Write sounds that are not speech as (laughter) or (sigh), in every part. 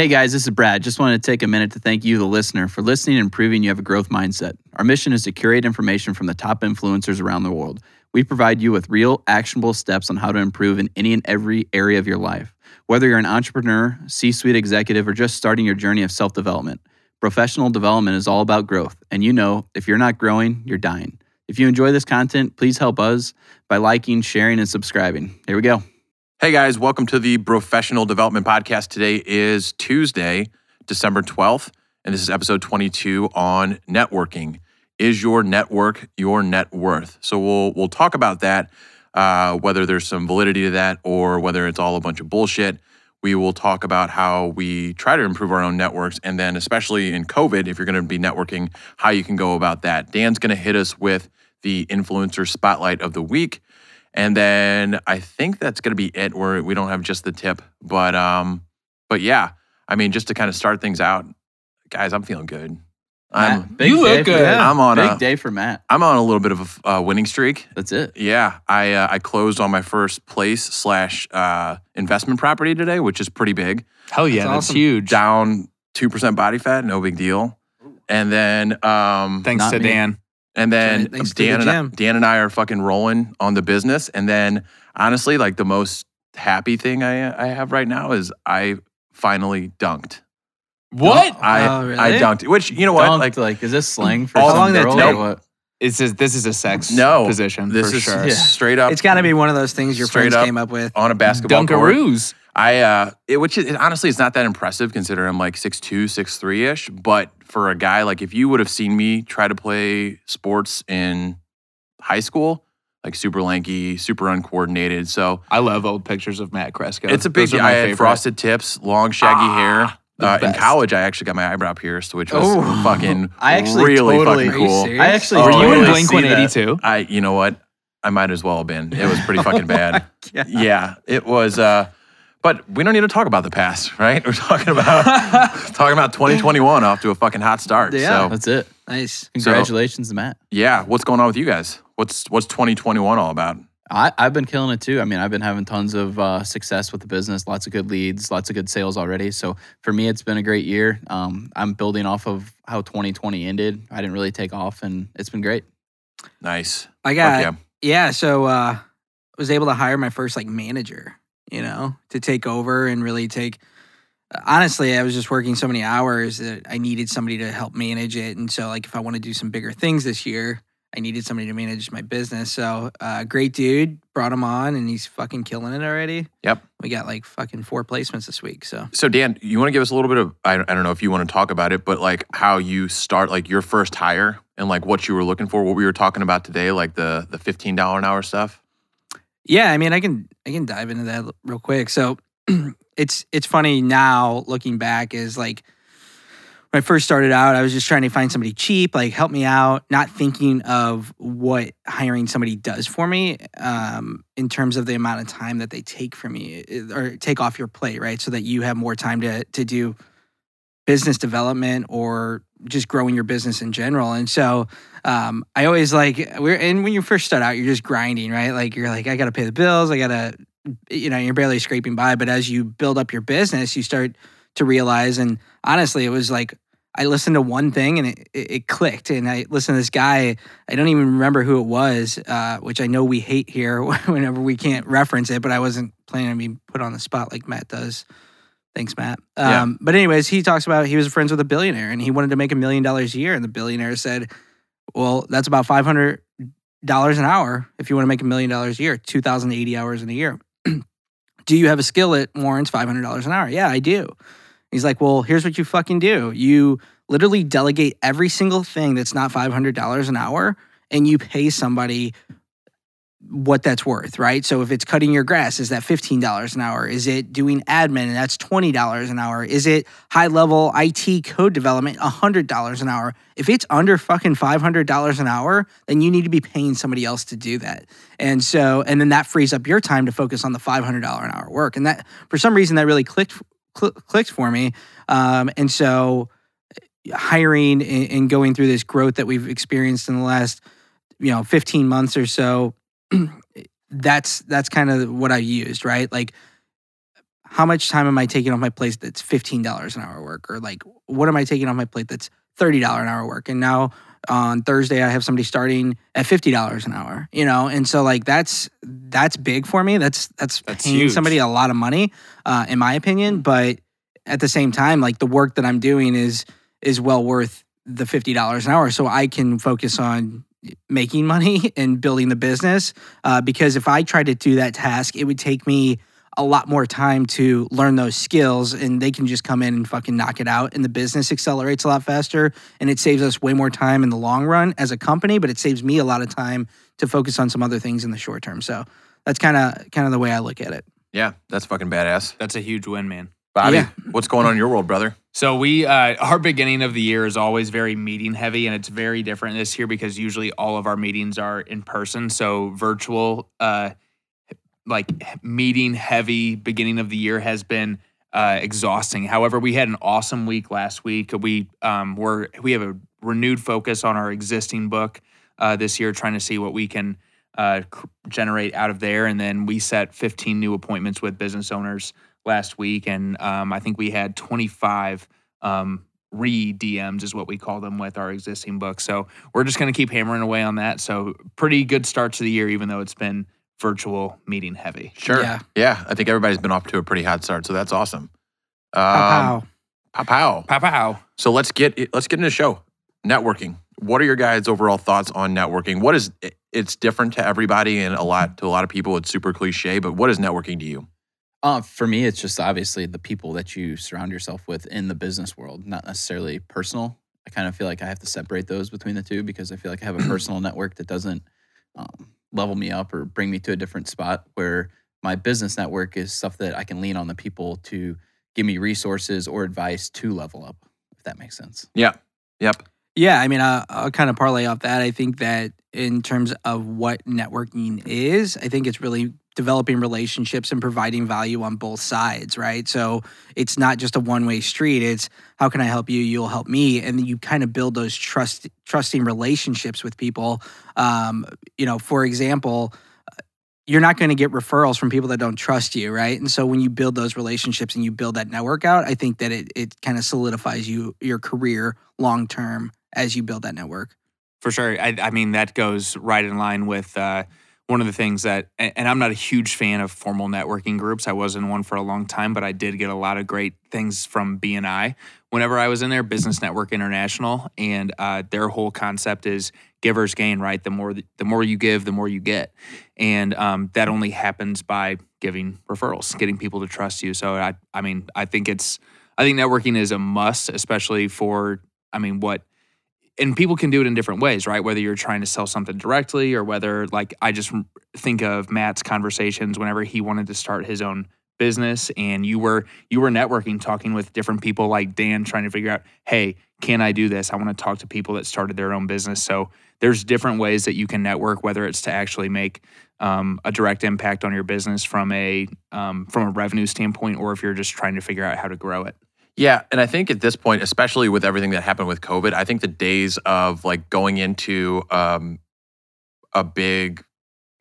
Hey guys, this is Brad. Just wanted to take a minute to thank you, the listener, for listening and proving you have a growth mindset. Our mission is to curate information from the top influencers around the world. We provide you with real, actionable steps on how to improve in any and every area of your life. Whether you're an entrepreneur, C suite executive, or just starting your journey of self development, professional development is all about growth. And you know, if you're not growing, you're dying. If you enjoy this content, please help us by liking, sharing, and subscribing. Here we go. Hey guys, welcome to the Professional Development Podcast. Today is Tuesday, December 12th, and this is episode 22 on networking. Is your network your net worth? So we'll we'll talk about that, uh, whether there's some validity to that or whether it's all a bunch of bullshit. We will talk about how we try to improve our own networks, and then especially in COVID, if you're going to be networking, how you can go about that. Dan's going to hit us with the influencer spotlight of the week. And then I think that's going to be it. Where we don't have just the tip, but um, but yeah, I mean, just to kind of start things out, guys, I'm feeling good. I'm Matt, You look good. I'm on big a- day for Matt. I'm on a little bit of a uh, winning streak. That's it. Yeah, I uh, I closed on my first place slash uh, investment property today, which is pretty big. Hell yeah, That's that's, awesome. huge. Down two percent body fat, no big deal. And then um, Thanks to me. Dan. And then Right, Dan the and, I. Dan and I are fucking rolling on the business. And then honestly, like the most happy thing I I have right now is I finally dunked. What? I Oh, really? I dunked, which you know what? Dunked, Like like, is this slang for How some long that girl or what? It's a, this is a sex No, position this for is sure. Yeah. straight up It's got to be one of those things your Straight friends up. came up with. on a basketball court. I uh, it, which is, honestly is not that impressive considering I'm like 6'2", 6'3 ish. But for a guy like if you would have seen me try to play sports in high school, like super lanky, super uncoordinated. So I love old pictures of Matt Cresco. it's a big. Those are my I had favorite. frosted tips, long shaggy Ah, hair. Uh, in college, I actually got my eyebrow pierced, which was Oh. fucking (laughs) I actually really totally- fucking cool. I actually Oh, Were you in Blink 182? I, you know what? I might as well have been. It was pretty fucking (laughs) bad. Yeah. Yeah, it was. Uh, but we don't need to talk about the past, right? (laughs) We're talking about (laughs) talking about 2021 off to a fucking hot start. Yeah. So That's it. Nice. Congratulations to Matt. yeah, what's going on with you guys? What's what's 2021 all about? I, I've been killing it too. I mean, I've been having tons of uh, success with the business, lots of good leads, lots of good sales already. So for me, it's been a great year. Um, I'm building off of how 2020 ended. I didn't really take off, and it's been great. Nice. I got yeah. yeah. So uh, was able to hire my first like manager. You know, to take over and really take. Honestly, I was just working so many hours that I needed somebody to help manage it, and so like if I want to do some bigger things this year, I needed somebody to manage my business. So, uh, great dude, brought him on, and he's fucking killing it already. Yep. We got like fucking four placements this week. So So Dan, you want to give us a little bit of I, I don't know if you want to talk about it, but like how you start like your first hire and like what you were looking for, what we were talking about today, like the the $15 an hour stuff. Yeah, I mean, I can I can dive into that real quick. So (clears throat) it's it's funny now looking back is like when I first started out, I was just trying to find somebody cheap, like help me out, not thinking of what hiring somebody does for me um, in terms of the amount of time that they take from me eh, or take off your plate, right? So that you have more time to to do business development or just growing your business in general. And so um, I always like we're and when you first start out, you're just grinding, right? Like you're like, I gotta pay the bills, I gotta you know, you're barely scraping by. But as you build up your business, you start to realize and honestly, it was like I listened to one thing and it, it, clicked. And I listened to this guy, I don't even remember who it was, uh, which I know we hate here (laughs) whenever we can't reference it, but I wasn't planning to be put on the spot like Matt does. Thanks, Matt. Yeah. Um, But, anyways, he talks about he was friends with a billionaire and he wanted to make a million dollars a year. And the billionaire said, Well, that's about $500 an hour if you want to make a million dollars a year, 2,080 hours in a year. (clears throat) do you have a skill that warrants $500 an hour? Yeah, I do. He's like, well, here's what you fucking do. You literally delegate every single thing that's not $500 an hour and you pay somebody what that's worth, right? So if it's cutting your grass, is that $15 an hour? Is it doing admin and that's $20 an hour? Is it high level IT code development, $100 an hour? If it's under fucking $500 an hour, then you need to be paying somebody else to do that. And so, and then that frees up your time to focus on the $500 an hour work. And that, for some reason, that really clicked, cl- clicked for me. Um, and so, hiring and, and going through this growth that we've experienced in the last, you know, 15 months or so, that's that's kind of what I used, right? Like how much time am I taking off my plate that's fifteen dollars an hour work, or like what am I taking off my plate that's thirty dollar an hour work? And now on Thursday I have somebody starting at fifty dollars an hour, you know, and so like that's that's big for me. That's that's, That's paying huge. somebody a lot of money, uh, in my opinion. But at the same time, like the work that I'm doing is is well worth the fifty dollars an hour, so I can focus on making money (laughs) and building the business. Uh, because if I tried to do that task, it would take me a lot more time to learn those skills, and they can just come in and fucking knock it out, and the business accelerates a lot faster, and it saves us way more time in the long run as a company. But it saves me a lot of time to focus on some other things in the short term. So that's kind of kind of the way I look at it. Yeah, that's fucking badass. That's a huge win, man. Bobby, Yeah. what's going on in your world, brother? So we uh, our beginning of the year is always very meeting heavy, and it's very different this year because usually all of our meetings are in person. So virtual, uh, like meeting heavy beginning of the year has been uh, exhausting. However, we had an awesome week last week. We um, were we have a renewed focus on our existing book uh, this year, trying to see what we can uh, generate out of there, and then we set 15 new appointments with business owners last week, and um, I think we had 25 um, re DMs is what we call them with our existing book. So we're just going to keep hammering away on that. So pretty good start to the year, even though it's been virtual meeting heavy. Sure. Yeah. Yeah, I think everybody's been off to a pretty hot start, so that's awesome. Um, Pow, pow. pow, pow. Pow pow. So let's get let's get into the show. Networking. What are your guys' overall thoughts on networking? What is it's different to everybody and a lot to a lot of people. It's super cliche, but what is networking to you? Uh, for me, it's just obviously the people that you surround yourself with in the business world, not necessarily personal. I kind of feel like I have to separate those between the two because I feel like I have a (clears throat) personal network that doesn't um, level me up or bring me to a different spot. Where my business network is stuff that I can lean on the people to give me resources or advice to level up, if that makes sense. Yep. Yep. Yeah, I mean, uh, I'll kind of parlay off that. I think that in terms of what networking is, I think it's really developing relationships and providing value on both sides, right? So it's not just a one way street. It's how can I help you? You'll help me, and you kind of build those trust trusting relationships with people. Um, you know, for example. You're not going to get referrals from people that don't trust you, right? And so when you build those relationships and you build that network out, I think that it it kind of solidifies you your career long term as you build that network. For sure. I, I mean, that goes right in line with uh, one of the things that, and I'm not a huge fan of formal networking groups. I was in one for a long time, but I did get a lot of great things from BNI whenever I was in there, Business Network International, and uh, their whole concept is givers gain. Right, the more the more you give, the more you get, and um, that only happens by giving referrals, getting people to trust you. So I, I mean, I think it's, I think networking is a must, especially for, I mean, what and people can do it in different ways, right? Whether you're trying to sell something directly or whether, like, I just think of Matt's conversations whenever he wanted to start his own business and you were you were networking talking with different people like Dan trying to figure out hey can I do this? I want to talk to people that started their own business. So there's different ways that you can network whether it's to actually make um, a direct impact on your business from a um, from a revenue standpoint or if you're just trying to figure out how to grow it Yeah, and I think at this point, especially with everything that happened with COVID, I think the days of like going into um, a big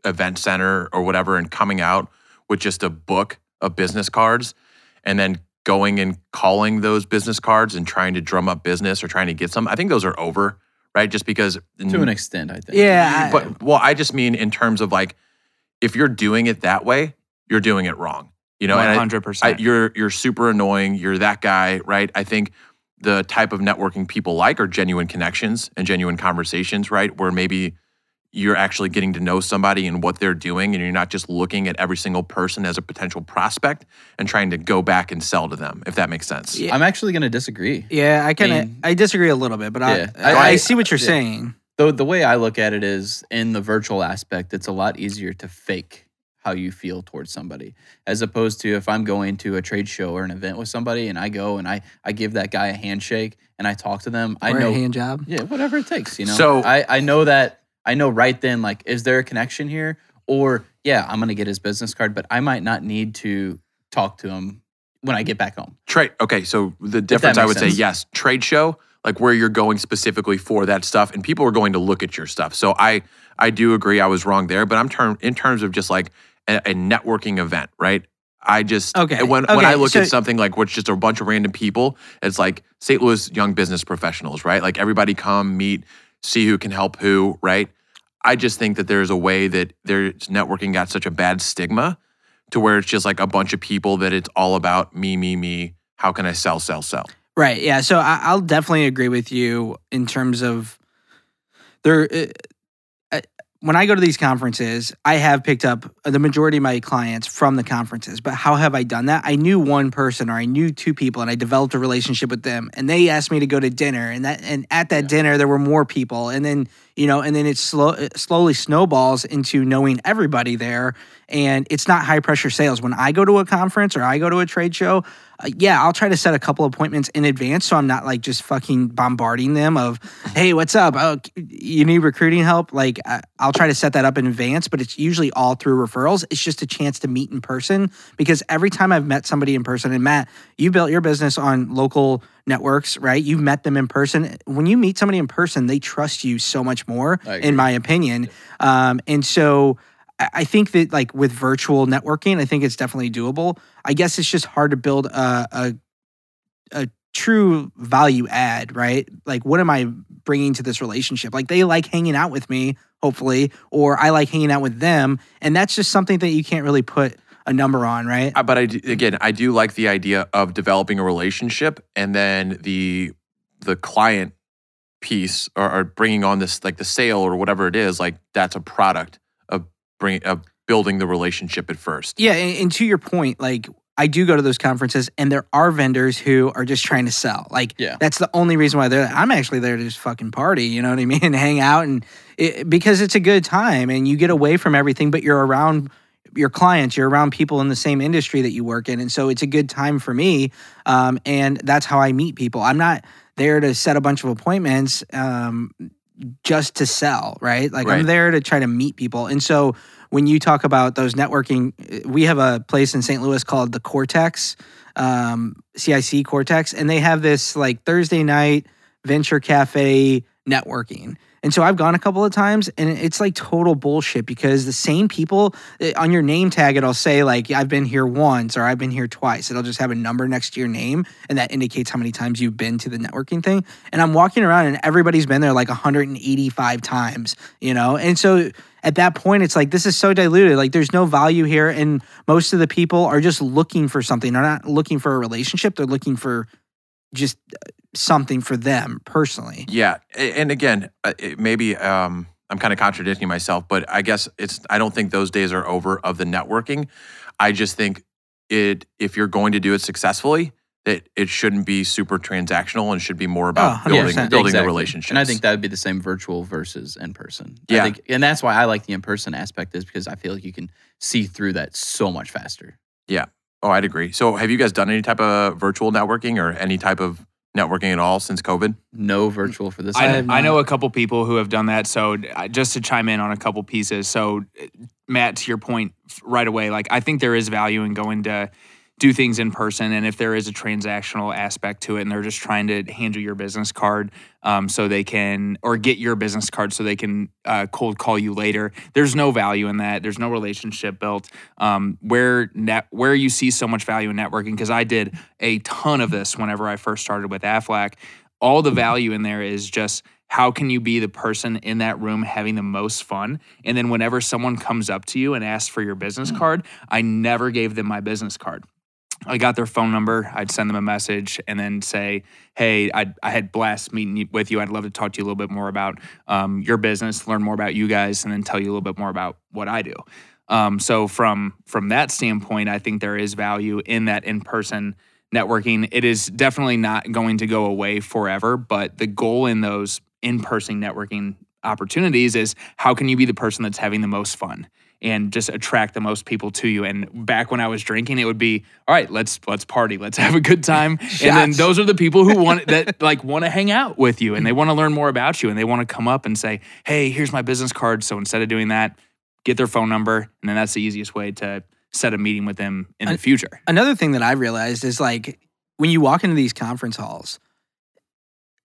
event center or whatever and coming out with just a book of business cards and then going and calling those business cards and trying to drum up business or trying to get some, I think those are over, right? Just because To an extent, I think. Yeah, but well, I just mean in terms of like if you're doing it that way, you're doing it wrong. You know, 100% I, you're you're super annoying. You're that guy, right? I think the type of networking people like are genuine connections and genuine conversations, right? Where maybe you're actually getting to know somebody and what they're doing, and you're not just looking at every single person as a potential prospect and trying to go back and sell to them, if that makes sense. Yeah. I'm actually going to disagree. Yeah, I kind of mean- I disagree a little bit, but Yeah. I, I, I- I see what you're yeah. saying. The, the way I look at it is in the virtual aspect, it's a lot easier to fake how you feel towards somebody as opposed to if I'm going to a trade show or an event with somebody and I go and I, I give that guy a handshake and I talk to them. I know a hand job. Yeah, whatever it takes, you know. So- I, I know that I know right then, like, is there a connection here? Or yeah, I'm gonna get his business card, but I might not need to talk to him when I get back home. Trade. Okay, so the difference I makes would say yes, trade show, like where you're going specifically for that stuff, and people are going to look at your stuff. So I I do agree I was wrong there, but I'm term in terms of just like a, a networking event, right? I just Okay, when when I look so- at something like what's just a bunch of random people, it's like St. Louis young business professionals, right? Like everybody come meet, see who can help who, right? I just think that there's a way that there's networking got such a bad stigma to where it's just like a bunch of people that it's all about me, me, me. How can I sell, sell, sell? Right. Yeah. So I, I'll definitely agree with you in terms of there. Uh, uh, when I go to these conferences, I have picked up uh, the majority of my clients from the conferences. But how have I done that? I knew one person or I knew two people, and I developed a relationship with them. And they asked me to go to dinner, and that and at that dinner there were more people, and then you know, and then it slow it slowly snowballs into knowing everybody there. And it's not high pressure sales. When I go to a conference or I go to a trade show, uh, yeah, I'll try to set a couple appointments in advance so I'm not like just fucking bombarding them of, (laughs) hey, what's up? Oh, you need recruiting help? Like, I- I'll try to set that up in advance, but it's usually all through referrals. It's just a chance to meet in person because every time I've met somebody in person, and Matt, you built your business on local networks, right? You've met them in person. When you meet somebody in person, they trust you so much more, in my opinion. Um, and so, I I think that like with virtual networking, I think it's definitely doable. I guess it's just hard to build a a, a true value add, right? Like, what am I bringing to this relationship? Like, they like hanging out with me, hopefully, or I like hanging out with them, and that's just something that you can't really put a number on, right? Uh, But I do, again, I do like the idea of developing a relationship and then the the client piece or, or bringing on this like the sale or whatever it is. Like that's a product of bring of building the relationship at first. Yeah, and, and to your point, like I do go to those conferences, and there are vendors who are just trying to sell. Like, Yeah. that's the only reason why they're. I'm actually there to just fucking party. You know what I mean? And (laughs) hang out, and it, because it's a good time, and you get away from everything, but you're around your clients. You're around people in the same industry that you work in, and so it's a good time for me. Um, and that's how I meet people. I'm not there to set a bunch of appointments. Um, just to sell, right? Like Right. I'm there to try to meet people. And so when you talk about those networking, we have a place in St. Louis called the Cortex, um, CIC Cortex, and they have this like Thursday night venture cafe networking. And so I've gone a couple of times and it's like total bullshit because the same people eh, on your name tag, it'll say like, I've been here once or I've been here twice. It'll just have a number next to your name and that indicates how many times you've been to the networking thing. And I'm walking around and everybody's been there like 185 times, you know? And so at that point, it's like, this is so diluted. Like, there's no value here. And most of the people are just looking for something. They're not looking for a relationship, they're looking for just something for them personally. Yeah, and again, uh, maybe um, I'm kind of contradicting myself, but I guess it's. I don't think those days are over of the networking. I just think it. If you're going to do it successfully, that it shouldn't be super transactional and should be more about Oh, building 100%. building the Exactly. relationships. And I think that would be the same virtual versus in person. Yeah. I think, and that's why I like the in person aspect is because I feel like you can see through that so much faster. Yeah. Oh, I'd agree. So, have you guys done any type of virtual networking or any type of networking at all since COVID? No virtual for this. I I, I know a couple people who have done that. So uh, just to chime in on a couple pieces. So uh, Matt, to your point right away, like I think there is value in going to do things in person, and if there is a transactional aspect to it, and they're just trying to hand you your business card, um, so they can or get your business card so they can uh, cold call you later. There's no value in that. There's no relationship built. Um, where net where you see so much value in networking because I did a ton of this whenever I first started with Aflac all the value in there is just how can you be the person in that room having the most fun and then whenever someone comes up to you and asks for your business card i never gave them my business card i got their phone number. I'd send them a message and then say hey i, I had blast meeting with you. I'd love to talk to you a little bit more about um, your business learn more about you guys and then tell you a little bit more about what i do. Um, so from from that standpoint i think there is value in that in-person networking. It is definitely not going to go away forever, but the goal in those in person networking opportunities is how can you be the person that's having the most fun and just attract the most people to you. And back when i was drinking it would be all right let's let's party. Let's (laughs) have a good time. And then those are the people who want (laughs) that like want to hang out with you and they want to learn more about you and they want to come up and say hey here's my business card. So instead of doing that get their phone number and then that's the easiest way to set a meeting with them in the future. Another thing that I realized is like when you walk into these conference halls,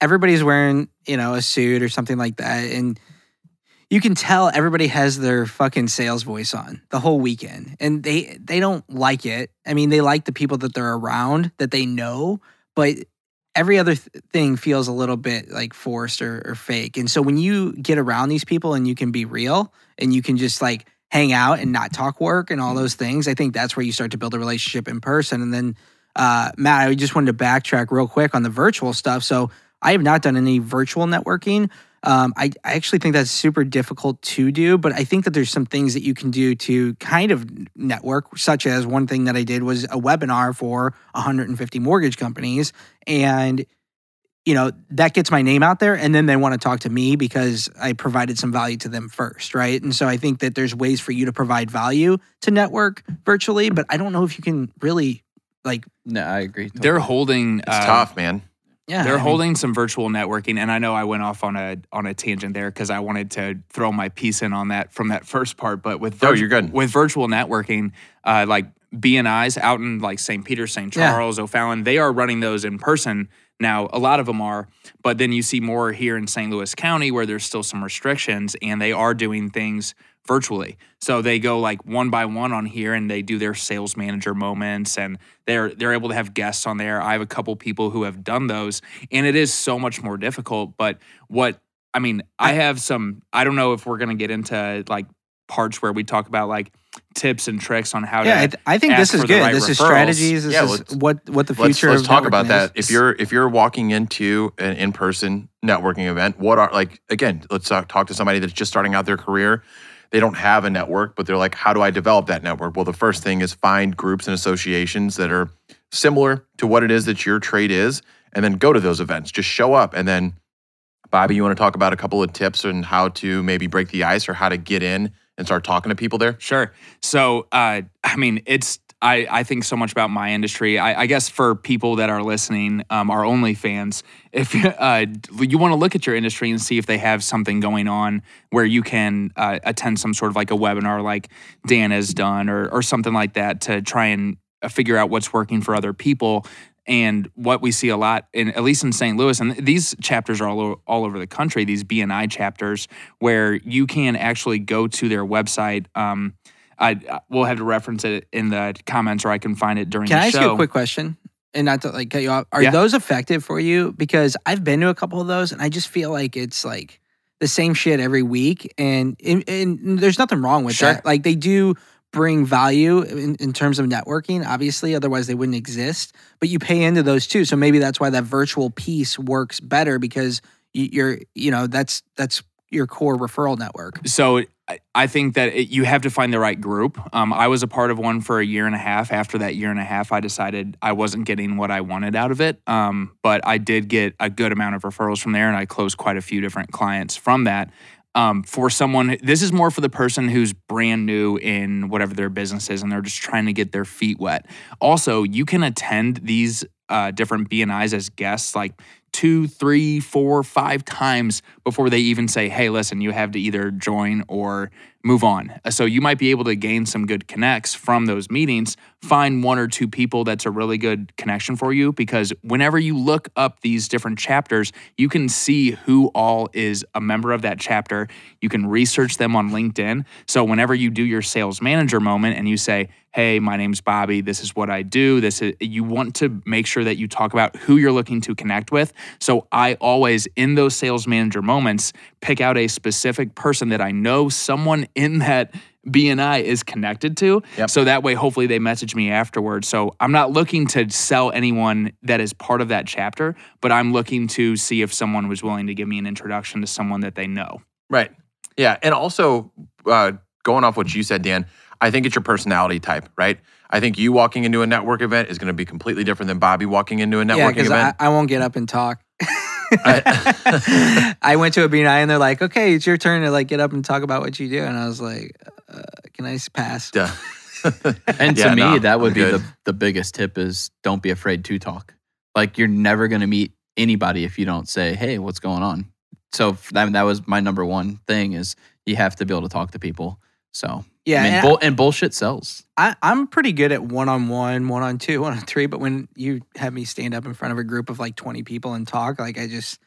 everybody's wearing, you know, a suit or something like that. And you can tell everybody has their fucking sales voice on the whole weekend and they they don't like it. I mean they like the people that they're around that they know but every other th- thing feels a little bit like forced or, or fake. And so when you get around these people and you can be real and you can just like hang out and not talk work and all those things i think that's where you start to build a relationship in person. And then uh, matt i just wanted to backtrack real quick on the virtual stuff. So i have not done any virtual networking um, I, I actually think that's super difficult to do, but I think that there's some things that you can do to kind of network, such as one thing that I did was a webinar for 150 mortgage companies. And, you know, that gets my name out there. And then they want to talk to me because I provided some value to them first. Right. And so I think that there's ways for you to provide value to network virtually, but I don't know if you can really like, No, I agree. They're holding. It's uh, tough, man. Yeah. They're I mean, holding some virtual networking, and I know I went off on a on a tangent there because I wanted to throw my piece in on that from that first part. But with No, virtu- you're good. with virtual networking, uh, like BNI's out in like St. Peter, St. Yeah. Charles, O'Fallon, they are running those in person now. A lot of them are, but then you see more here in St. Louis County where there's still some restrictions, and they are doing things virtually. So they go like one by one on here and they do their sales manager moments and they're they're able to have guests on there. I have a couple people who have done those and it is so much more difficult, but what I mean, I have some I don't know if we're going to get into like parts where we talk about like tips and tricks on how yeah, to th- I think ask this is good. right this is strategies. This Yeah, is what what the Let's, future. let's talk about networking that. is. If you're if you're walking into an in-person networking event, what are like again? Let's talk, talk to somebody that's just starting out their career. They don't have a network, but they're like, how do I develop that network? Well, the first thing is find groups and associations that are similar to what it is that your trade is, and then go to those events. Just show up, and then Bobby, you want to talk about a couple of tips on how to maybe break the ice or how to get in and start talking to people there? Sure. So, uh, I mean, it's I, I think so much about my industry. I, I guess for people that are listening, um, our only fans, if (laughs) uh, you want to look at your industry and see if they have something going on where you can uh, attend some sort of like a webinar, like Dan has done, or or something like that, to try and uh, figure out what's working for other people. And what we see a lot, in at least in St. Louis, and these chapters are all over, all over the country. These BNI chapters, where you can actually go to their website. Um, I I- we'll have to reference it in the comments, or I can find it during Can the I ask you a quick question? And not to like cut you off. Are Yeah. those effective for you? Because I've been to a couple of those, and I just feel like it's like the same shit every week, and and, and there's nothing wrong with Sure. that. Like they do bring value in, in terms of networking. Obviously, otherwise they wouldn't exist. But you pay into those too, so maybe that's why that virtual piece works better because you- you're you know that's that's your core referral network. So I- I think that it, you have to find the right group. Um, I was a part of one for a year and a half. After that year and a half, I decided I wasn't getting what I wanted out of it. Um, but I did get a good amount of referrals from there, and I closed quite a few different clients from that. Um, for someone, this is more for the person who's brand new in whatever their business is, and they're just trying to get their feet wet. Also, you can attend these uh, different BNIs as guests, like two, three, four, five times before they even say, hey, listen, you have to either join or move on. Uh, So you might be able to gain some good connects from those meetings. Find one or two people that's a really good connection for you because whenever you look up these different chapters, you can see who all is a member of that chapter. You can research them on LinkedIn. So whenever you do your sales manager moment and you say, hey, my name's Bobby, this is what I do, this is you want to make sure that you talk about who you're looking to connect with. So I always in those sales manager moments pick out a specific person that I know someone in that BNI is connected to. Yep. So that way hopefully they message me afterwards. So I'm not looking to sell anyone that is part of that chapter, but I'm looking to see if someone was willing to give me an introduction to someone that they know. Right. Yeah. And also, uh, going off what you said, Dan, I think it's your personality type, right? I think you walking into a network event is going to be completely different than Bobby walking into a Yeah, networking because I, event. I won't get up and talk. I- (laughs) I went to a BNI and they're like, "Okay, it's your turn to like get up and talk about what you do," and I was like, uh, "Can I s- pass?" Duh. (laughs) And Yeah, to me, no, that would I'm be good. the, the biggest tip is don't be afraid to talk. Like you're never going to meet anybody if you don't say, "Hey, what's going on?" So f- that that was my number one thing is you have to be able to talk to people. So Yeah, I mean, and bull, and bullshit sells. I, I'm pretty good at one on one, one on two, one on three. But when you have me stand up in front of a group of like 20 people and talk, like I just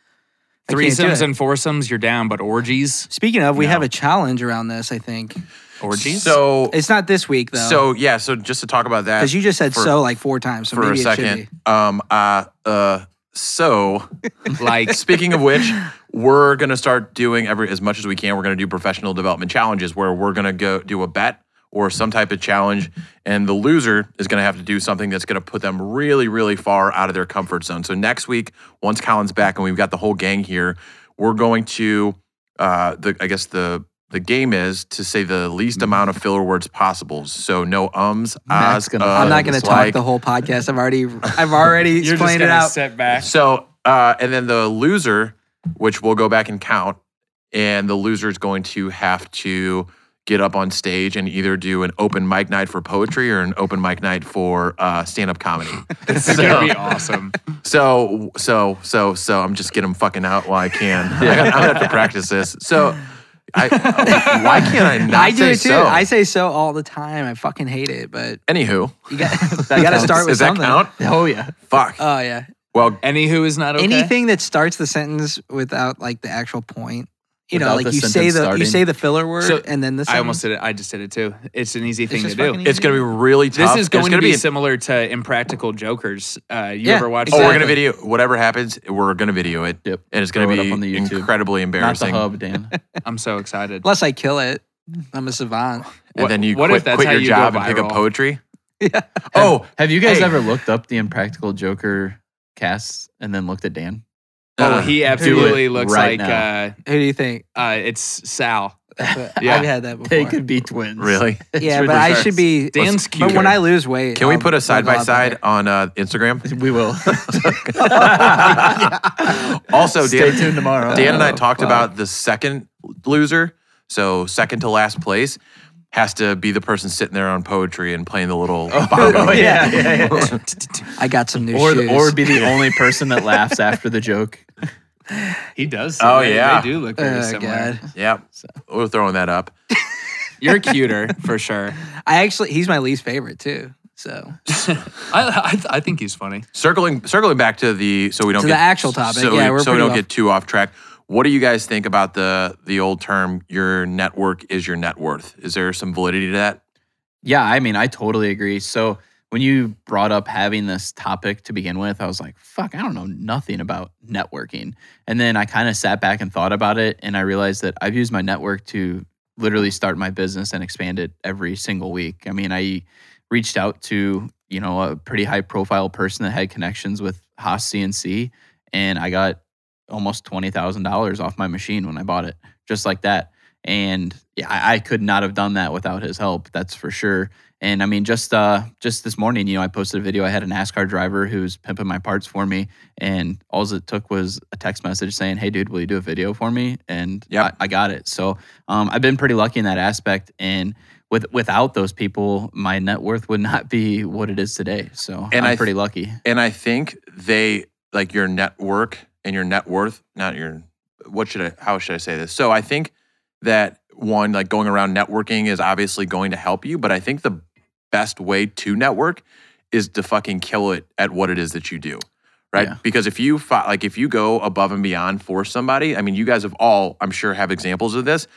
I can't do Threesomes it. and foursomes, you're down, but orgies, Speaking of, we No. have a challenge around this. I think orgies. So it's not this week though. so yeah. So just to talk about that because you just said for- so like four times, so for a maybe it second. be. Um. Uh. Uh. So like (laughs) Speaking of which, we're gonna start doing every as much as we can. We're gonna do professional development challenges where we're gonna go do a bet or some type of challenge, and the loser is gonna have to do something that's gonna put them really, really far out of their comfort zone. So next week, once Colin's back and we've got the whole gang here, we're going to uh the I guess the the game is to say the least amount of filler words possible. So no ums, ahs, gonna- uhs, I'm not going to talk like- the whole podcast. I've already, (laughs) I've already you're just explained it gonna out. sit back. So, uh, and then the loser, which we'll go back and count, and the loser is going to have to get up on stage and either do an open mic night for poetry or an open mic night for uh, stand up comedy. (laughs) This is gonna be awesome. (laughs) So, so, so, so, I'm just getting them fucking out while I can. (laughs) I got- I'm gonna have to practice this. So, I, why can't I not I do say it too. so? I say so all the time. I fucking hate it, but Anywho, you got, you got to start with does that something. count? Oh yeah. Fuck. Oh yeah. Well, Anywho is not okay. Anything that starts the sentence without like the actual point. You know, like the you say sentence the you say the filler word So, and then the I sentence. almost did it. I just did it too. It's an easy thing to just do. fucking it's gonna be really tough. This is It's going to gonna be, be similar to Impractical Jokers. Uh, you Yeah, ever watch Oh, that? we're gonna Exactly. video whatever happens. We're gonna video it, Yep. and it's gonna Throw it be up on the YouTube. incredibly Not the embarrassing. hub, Dan. (laughs) I'm so excited. Unless I kill it, I'm a savant. And What- then you what quit, if that's quit how your you go job and pick up viral? poetry. (laughs) Yeah. Oh, Have you guys Hey. ever looked up the Impractical Joker casts and then looked at Dan? Oh, uh, he absolutely looks right like now. uh, Who do you think? uh, it's Sal. (laughs) I've had that (laughs) before. They could be twins. really? (laughs) yeah, but I should be. Dan's But when cuter. I lose weight, Can we I'll- put a I'll side go by out side better. on uh, Instagram? We will. Also, Stay Dan, tuned tomorrow. Dan and I Oh, talked wow. about the second loser. So second to last place has to be the person sitting there on poetry and playing the little oh, bongo. (laughs) Oh, yeah, yeah, yeah. (laughs) I got some new or shoes. or be the only person that laughs (laughs) after the joke. He does. Oh, they, yeah. they do look oh, very Oh, similar. God. Yep. We're throwing that up. You're cuter for sure. I actually, he's my least favorite too. So I, I I think he's funny. Circling circling back to the so we don't To get the actual topic, So, yeah, we, we're so we don't off- get too off track. What do you guys think about the the old term your network is your net worth? Is there some validity to that? Yeah, I mean, I totally agree. So when you brought up having this topic to begin with, I was like, fuck, I don't know nothing about networking. And then I kind of sat back and thought about it, and I realized that I've used my network to literally start my business and expand it every single week. I mean, I reached out to, you know, a pretty high profile person that had connections with Haas CNC, and I got almost $20,000 off my machine when I bought it, just like that. And yeah, I, I could not have done that without his help. That's for sure. And I mean, just uh, just this morning, you know, I posted a video. I had a NASCAR driver who's pimping my parts for me, and all it took was a text message saying, "Hey, dude, will you do a video for me?" And yeah, I, I got it. So um, I've been pretty lucky in that aspect. And with without those people, my net worth would not be what it is today. So And I'm th- pretty lucky. And I think they like your network and your net worth, not your what should I how should I say this? So I think that one, like going around networking is obviously going to help you, but I think the best way to network is to fucking kill it at what it is that you do. Right? Yeah. Because if you fi- like if you go above and beyond for somebody, I mean you guys have all I'm sure have examples of this,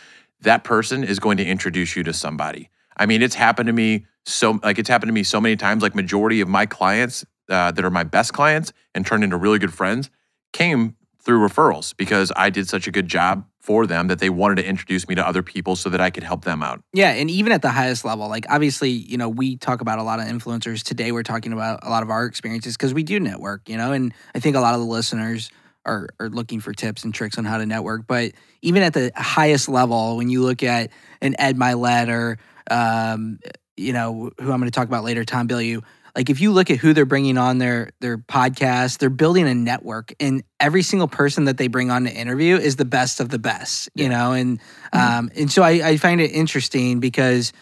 that person is going to introduce you to somebody. I mean, it's happened to me so like it's happened to me so many times like majority of my clients uh, that are my best clients and turned into really good friends came through referrals because I did such a good job for them that they wanted to introduce me to other people so that I could help them out. Yeah, and even at the highest level, like obviously, you know, we talk about a lot of influencers today. We're talking about a lot of our experiences because we do network, you know, and I think a lot of the listeners are are looking for tips and tricks on how to network. But even at the highest level, when you look at an Ed Mylett or um, you know, who I'm going to talk about later, Tom Bilyeu. Like if you look at who they're bringing on their their podcast, they're building a network, and every single person that they bring on to interview is the best of the best, you know. And um, and so I, I find it interesting because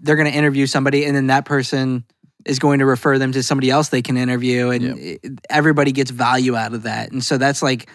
they're going to interview somebody, and then that person is going to refer them to somebody else they can interview, and it- everybody gets value out of that. And so that's like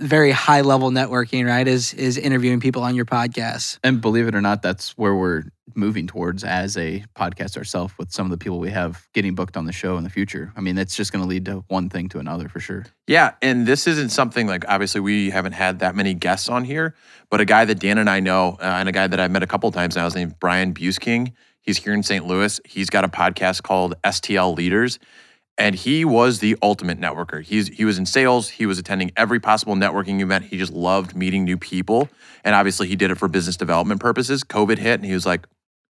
very high level networking, right? Is is interviewing people on your podcast. And believe it or not, that's where we're moving towards as a podcast ourselves with some of the people we have getting booked on the show in the future. I mean, it's just going to lead to one thing to another for sure. Yeah, and this isn't something like obviously we haven't had that many guests on here, but a guy that Dan and I know, uh, and a guy that I've met a couple times now, is named Brian Busking. He's here in St. Louis. He's got a podcast called STL Leaders, and he was the ultimate networker. He's he was in sales. He was attending every possible networking event. He just loved meeting new people, and obviously he did it for business development purposes. COVID hit, and he was like,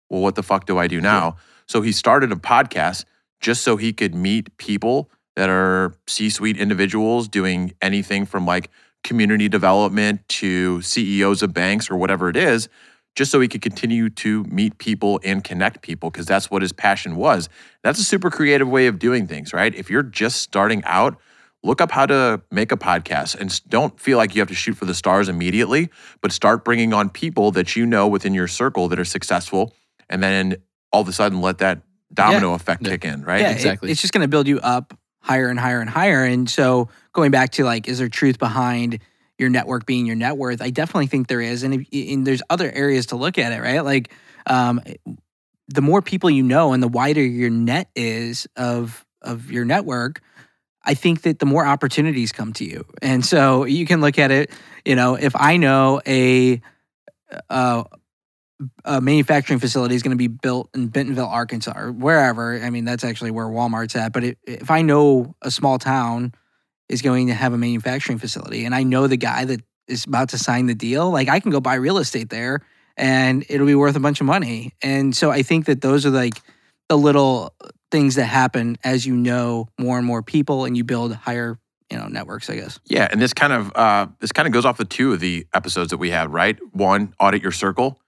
"Well, what the fuck do I do now?" So he started a podcast just so he could meet people that are C-suite individuals doing anything from like community development to CEOs of banks or whatever it is, just so he could continue to meet people and connect people because that's what his passion was. That's a super creative way of doing things, right? If you're just starting out, look up how to make a podcast and don't feel like you have to shoot for the stars immediately, but start bringing on people that you know within your circle that are successful and then all of a sudden let that domino effect Yeah. kick in, right? yeah, it- exactly. it's just going to build you up higher and higher and higher. And so going back to like, is there truth behind your network being your net worth? I definitely think there is, and, if, and there's other areas to look at it, right? Like, um, the more people you know, and the wider your net is of of your network. I think that the more opportunities come to you. And so you can look at it, you know, if I know a a manufacturing facility is going to be built in Bentonville, Arkansas, or wherever. I mean, that's actually where Walmart's at. But it, if I know a small town is going to have a manufacturing facility, and I know the guy that is about to sign the deal, like I can go buy real estate there, and it'll be worth a bunch of money. And so I think that those are like the little things that happen as you know more and more people, and you build higher, you know, networks. I guess. Yeah, and this kind of uh, this kind of goes off the two of the episodes that we had, right? One, audit your circle,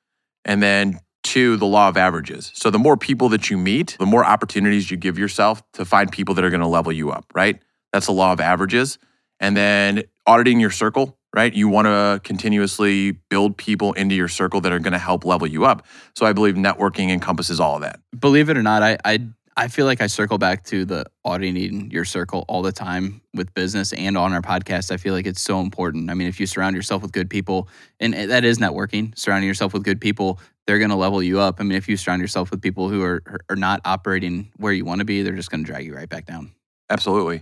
and then two, the law of averages. So the more people that you meet, the more opportunities you give yourself to find people that are going to level you up, right? That's the law of averages. And then auditing your circle, right? You want to continuously build people into your circle that are going to help level you up. So I believe networking encompasses all of that. believe it or not, I, I I feel like I circle back to the auditing your circle all the time with business and on our podcast. I feel like it's so important. I mean, if you surround yourself with good people, and that is networking, surrounding yourself with good people, they're going to level you up. I mean, if you surround yourself with people who are are not operating where you want to be, they're just going to drag you right back down. Absolutely.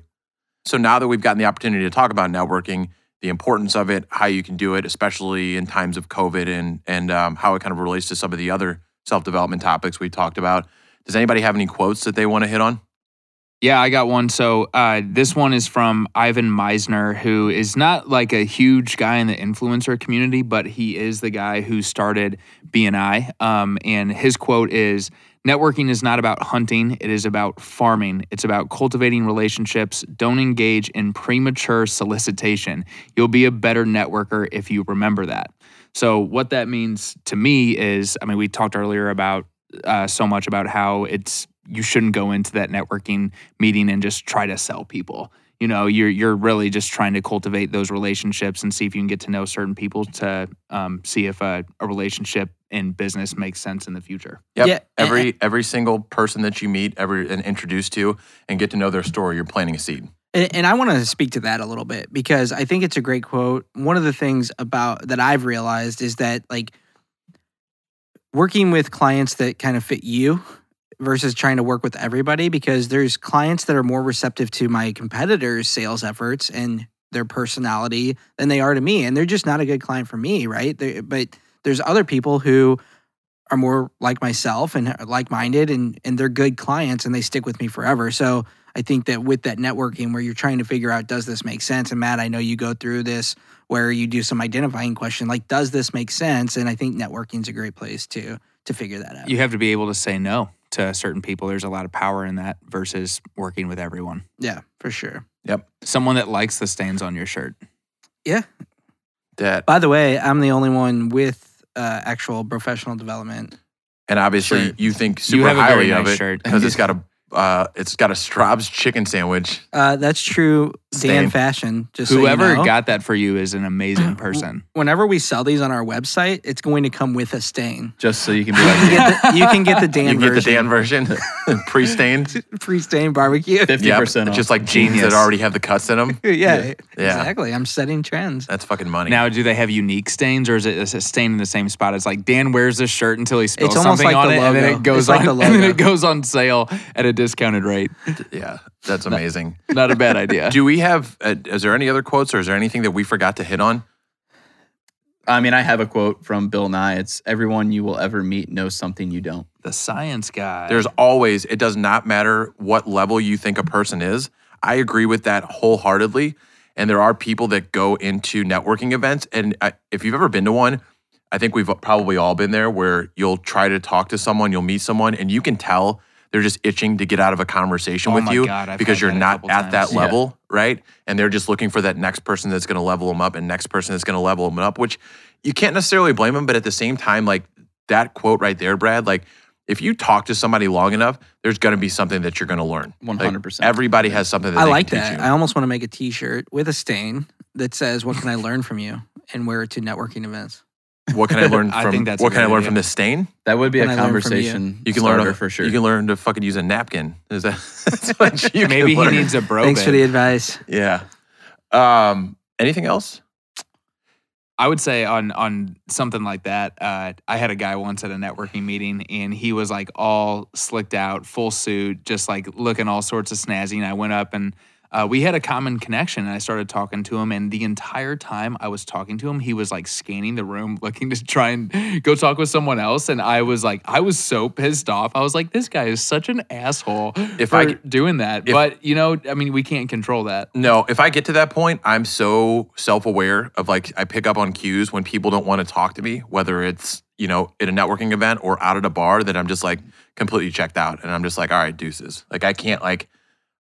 So now that we've gotten the opportunity to talk about networking, the importance of it, how you can do it, especially in times of COVID, and and um, how it kind of relates to some of the other self development topics we talked about. Does anybody have any quotes that they want to hit on? Yeah, I got one. So uh, this one is from Ivan Misner, who is not like a huge guy in the influencer community, but he is the guy who started BNI. Um, and his quote is Networking is not about hunting, it is about farming. It's about cultivating relationships. Don't engage in premature solicitation. You'll be a better networker if you remember that. So, what that means to me is I mean, we talked earlier about uh, so much about how it's you shouldn't go into that networking meeting and just try to sell people. You know, you're you're really just trying to cultivate those relationships and see if you can get to know certain people to um, see if a, a relationship in business makes sense in the future. Yep. Yeah, Every every single person that you meet, every and introduce to, and get to know their story, you're planting a seed. And, and I want to speak to that a little bit because I think it's a great quote. One of the things about that I've realized is that like working with clients that kind of fit you versus trying to work with everybody because there's clients that are more receptive to my competitors' sales efforts and their personality than they are to me and they're just not a good client for me, right? they but there's other people who are more like myself and like-minded and and they're good clients and they stick with me forever. So I think that with that networking where you're trying to figure out does this make sense and Matt I know you go through this where you do some identifying question like does this make sense and I think networking is a great place to to figure that out. You have to be able to say no to certain people. There's a lot of power in that versus working with everyone. Yeah, for sure. Yep. Someone that likes the stains on your shirt. Yeah. That By the way, I'm the only one with uh, actual professional development. and obviously Sure. you think super you have a highly very of nice it shirt. because it's (laughs) got a uh, it's got a Straub's chicken sandwich. Uh, that's true. Dan Stain. Fashion. Just so you Whoever know. got that for you is an amazing person. Whenever we sell these on our website, it's going to come with a stain. Just so you can be You can get the, you can get the Dan you can get the. Dan version, (laughs) pre-stained. (laughs) pre-stained barbecue. fifty Yep, percent off. just like jeans Genius. that already have the cuts in them. (laughs) yeah, Yeah. exactly. I'm setting trends. That's fucking money. Now, do they have unique stains, or is it a stain in the same spot? It's like Dan wears this shirt until he spills something like on the it, and then it goes It's like on, the and then it goes on sale at a discounted rate. yeah, that's amazing. Not a bad idea. Do we have? Uh, is there any other quotes, or is there anything that we forgot to hit on? I mean, I have a quote from Bill Nye. It's everyone you will ever meet knows something you don't. the science guy. There's always. It does not matter what level you think a person is. I agree with that wholeheartedly. And there are people that go into networking events, and I, if you've ever been to one, I think we've probably all been there where you'll try to talk to someone, you'll meet someone, and you can tell they're just itching to get out of a conversation Oh with you God, because you're not couple at that times. Yeah. level, right? And they're just looking for that next person that's going to level them up and next person that's going to level them up, which you can't necessarily blame them, but at the same time, like that quote right there, Brad, like if you talk to somebody long enough, there's going to be something that you're going to learn. Hundred percent. Everybody has something that I they like can that. teach I almost want to make a T-shirt with a stain that says "What can I learn from you?" and wear it to networking events. What can I (laughs) learn I from? think that's a what can I good learn idea. from this stain? That would be Can a I learn from you? conversation. You can learn starter for sure. You can learn to fucking use a napkin. Is that? (laughs) That's what (laughs) you Maybe can he learn. needs a bro. Thanks for bit. the advice. Yeah. Um. Anything else? I would say on on something like that. Uh, I had a guy once at a networking meeting, and he was like all slicked out, full suit, just like looking all sorts of snazzy. And I went up and uh, we had a common connection, and I started talking to him. And the entire time I was talking to him, he was like scanning the room, (laughs) looking to try and go talk with someone else. And I was like, I was so pissed off. I was like, this guy is such an asshole If for I- doing that. if- but you know, I mean, we can't control that. No. If I get to that point, I'm so self-aware of like I pick up on cues when people don't want to talk to me, whether it's you know at a networking event or out at a bar, that I'm just like completely checked out, and I'm just like, all right, deuces. Like I can't like.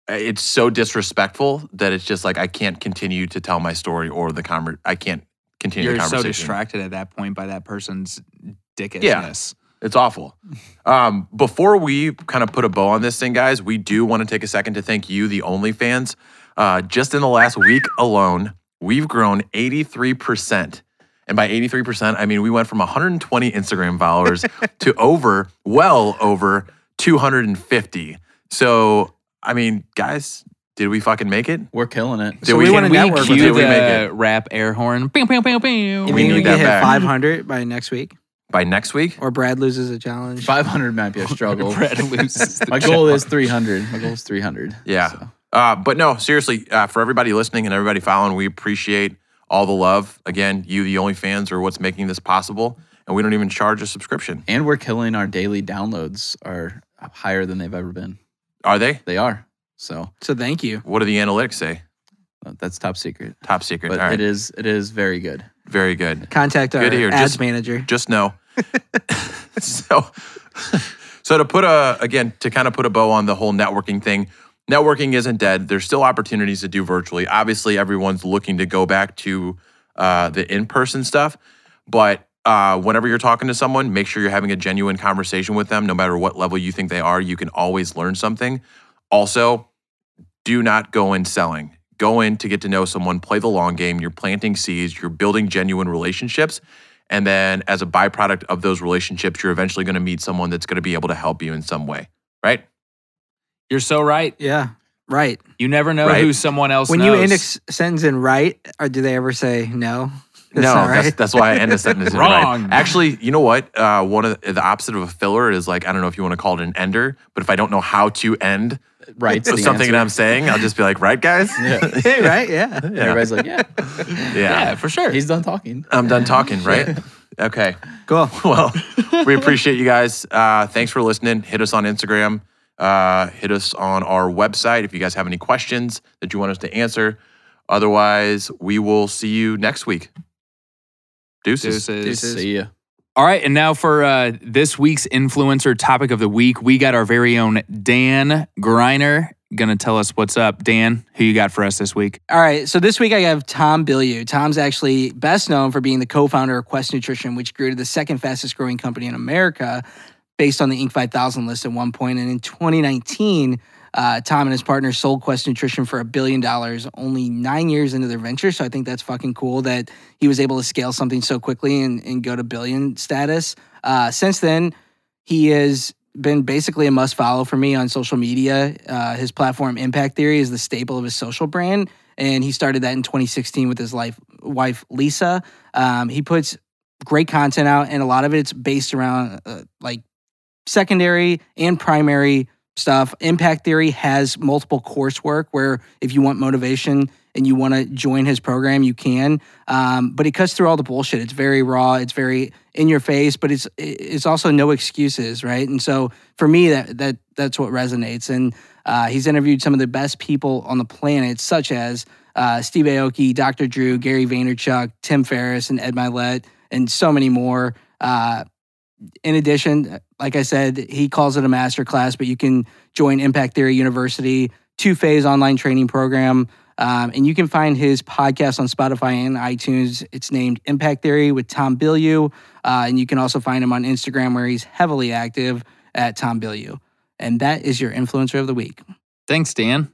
It's so disrespectful that it's just like I can't continue to tell my story or the conver- I can't continue You're the so conversation. distracted at that point by that person's dickishness. Yeah, It's awful. Um, before we kind of put a bow on this thing, guys, we do want to take a second to thank you, the OnlyFans. Uh, just in the last week alone, we've grown 83%. And by 83%, I mean we went from 120 Instagram followers (laughs) to over, well over 250. So, I mean, guys, did we fucking make it? We're killing it. Did So we- we, want to network cue Did you. we make it? rap air horn? Pew, pew, pew, pew. You We need we that hit back. 500 by next week, By next week? or Brad loses a challenge? Five hundred might be a (laughs) struggle. Brad loses the (laughs) My goal is three hundred. My goal is three hundred. Yeah. Uh, but no, seriously, uh, for everybody listening and everybody following, we appreciate all the love. Again, you, the only fans, are what's making this possible. And we don't even charge a subscription. And we're killing our daily downloads are higher than they've ever been. Are they? They are. So So thank you. What do the analytics say? uh, that's top secret. Top secret. But all right. it is it is very good. Very good. Contact our Good to hear. ads Just- manager. Just know. (laughs) (laughs) so, so to put a again to kind of put a bow on the whole networking thing, networking isn't dead. There's still opportunities to do virtually. Obviously, everyone's looking to go back to uh, the in-person stuff, but uh, whenever you're talking to someone, make sure you're having a genuine conversation with them. No matter what level you think they are, you can always learn something. Also, do not go in selling. Go in to get to know someone, play the long game. You're planting seeds, you're building genuine relationships. And then, as a byproduct of those relationships, you're eventually going to meet someone that's going to be able to help you in some way, right? You're so right. Yeah, right. You never know Right. who someone else When knows. you end a s- sentence in right, or do they ever say no? That's no, not that's, that's why I end a sentence (laughs) in right. Wrong. Actually, you know what? Uh, one of the, the opposite of a filler is like I don't know if you want to call it an ender, but if I don't know how to end Right. (laughs) something that I'm saying, I'll just be like, right, guys? Yeah. (laughs) Hey, right? Yeah. Everybody's like, yeah, Yeah. yeah, for sure. he's done talking. I'm done talking, right? Okay. Cool. Well, we appreciate you guys. Uh, thanks for listening. Hit us on Instagram. Uh, hit us on our website if you guys have any questions that you want us to answer. Otherwise, we will see you next week. Deuces. Deuces. Deuces. See ya. All right, and now for uh, this week's influencer topic of the week, we got our very own Dan Griner gonna tell us what's up. Dan, who you got for us this week? All right. So this week I have Tom Bilyeu. Tom's actually best known for being the co-founder of Quest Nutrition, which grew to the second fastest growing company in America, based on the Inc. 5000 list at one point. And in 2019, Uh, Tom and his partner sold Quest Nutrition for a billion dollars only nine years into their venture. So I think that's fucking cool that he was able to scale something so quickly and, and go to billion status. Uh, since then, he has been basically a must follow for me on social media. Uh, his platform Impact Theory is the staple of his social brand, and he started that in 2016 with his life, wife Lisa. Um, he puts great content out, and a lot of it's based around uh, like secondary and primary stuff. Impact Theory has multiple coursework where if you want motivation and you want to join his program, you can. Um, but he cuts through all the bullshit. It's very raw. It's very in your face, but it's it's also no excuses, right? And so for me, that that that's what resonates. And uh, he's interviewed some of the best people on the planet, such as uh, Steve Aoki, Dr. Drew, Gary Vaynerchuk, Tim Ferriss, and Ed Mylett, and so many more. Uh, in addition, like I said, he calls it a master class, but you can join Impact Theory University, two phase online training program. Um, and you can find his podcast on Spotify and iTunes. It's named Impact Theory with Tom Bilyeu. Uh, and you can also find him on Instagram where he's heavily active at Tom Bilyeu. And that is your influencer of the week. Thanks, Dan.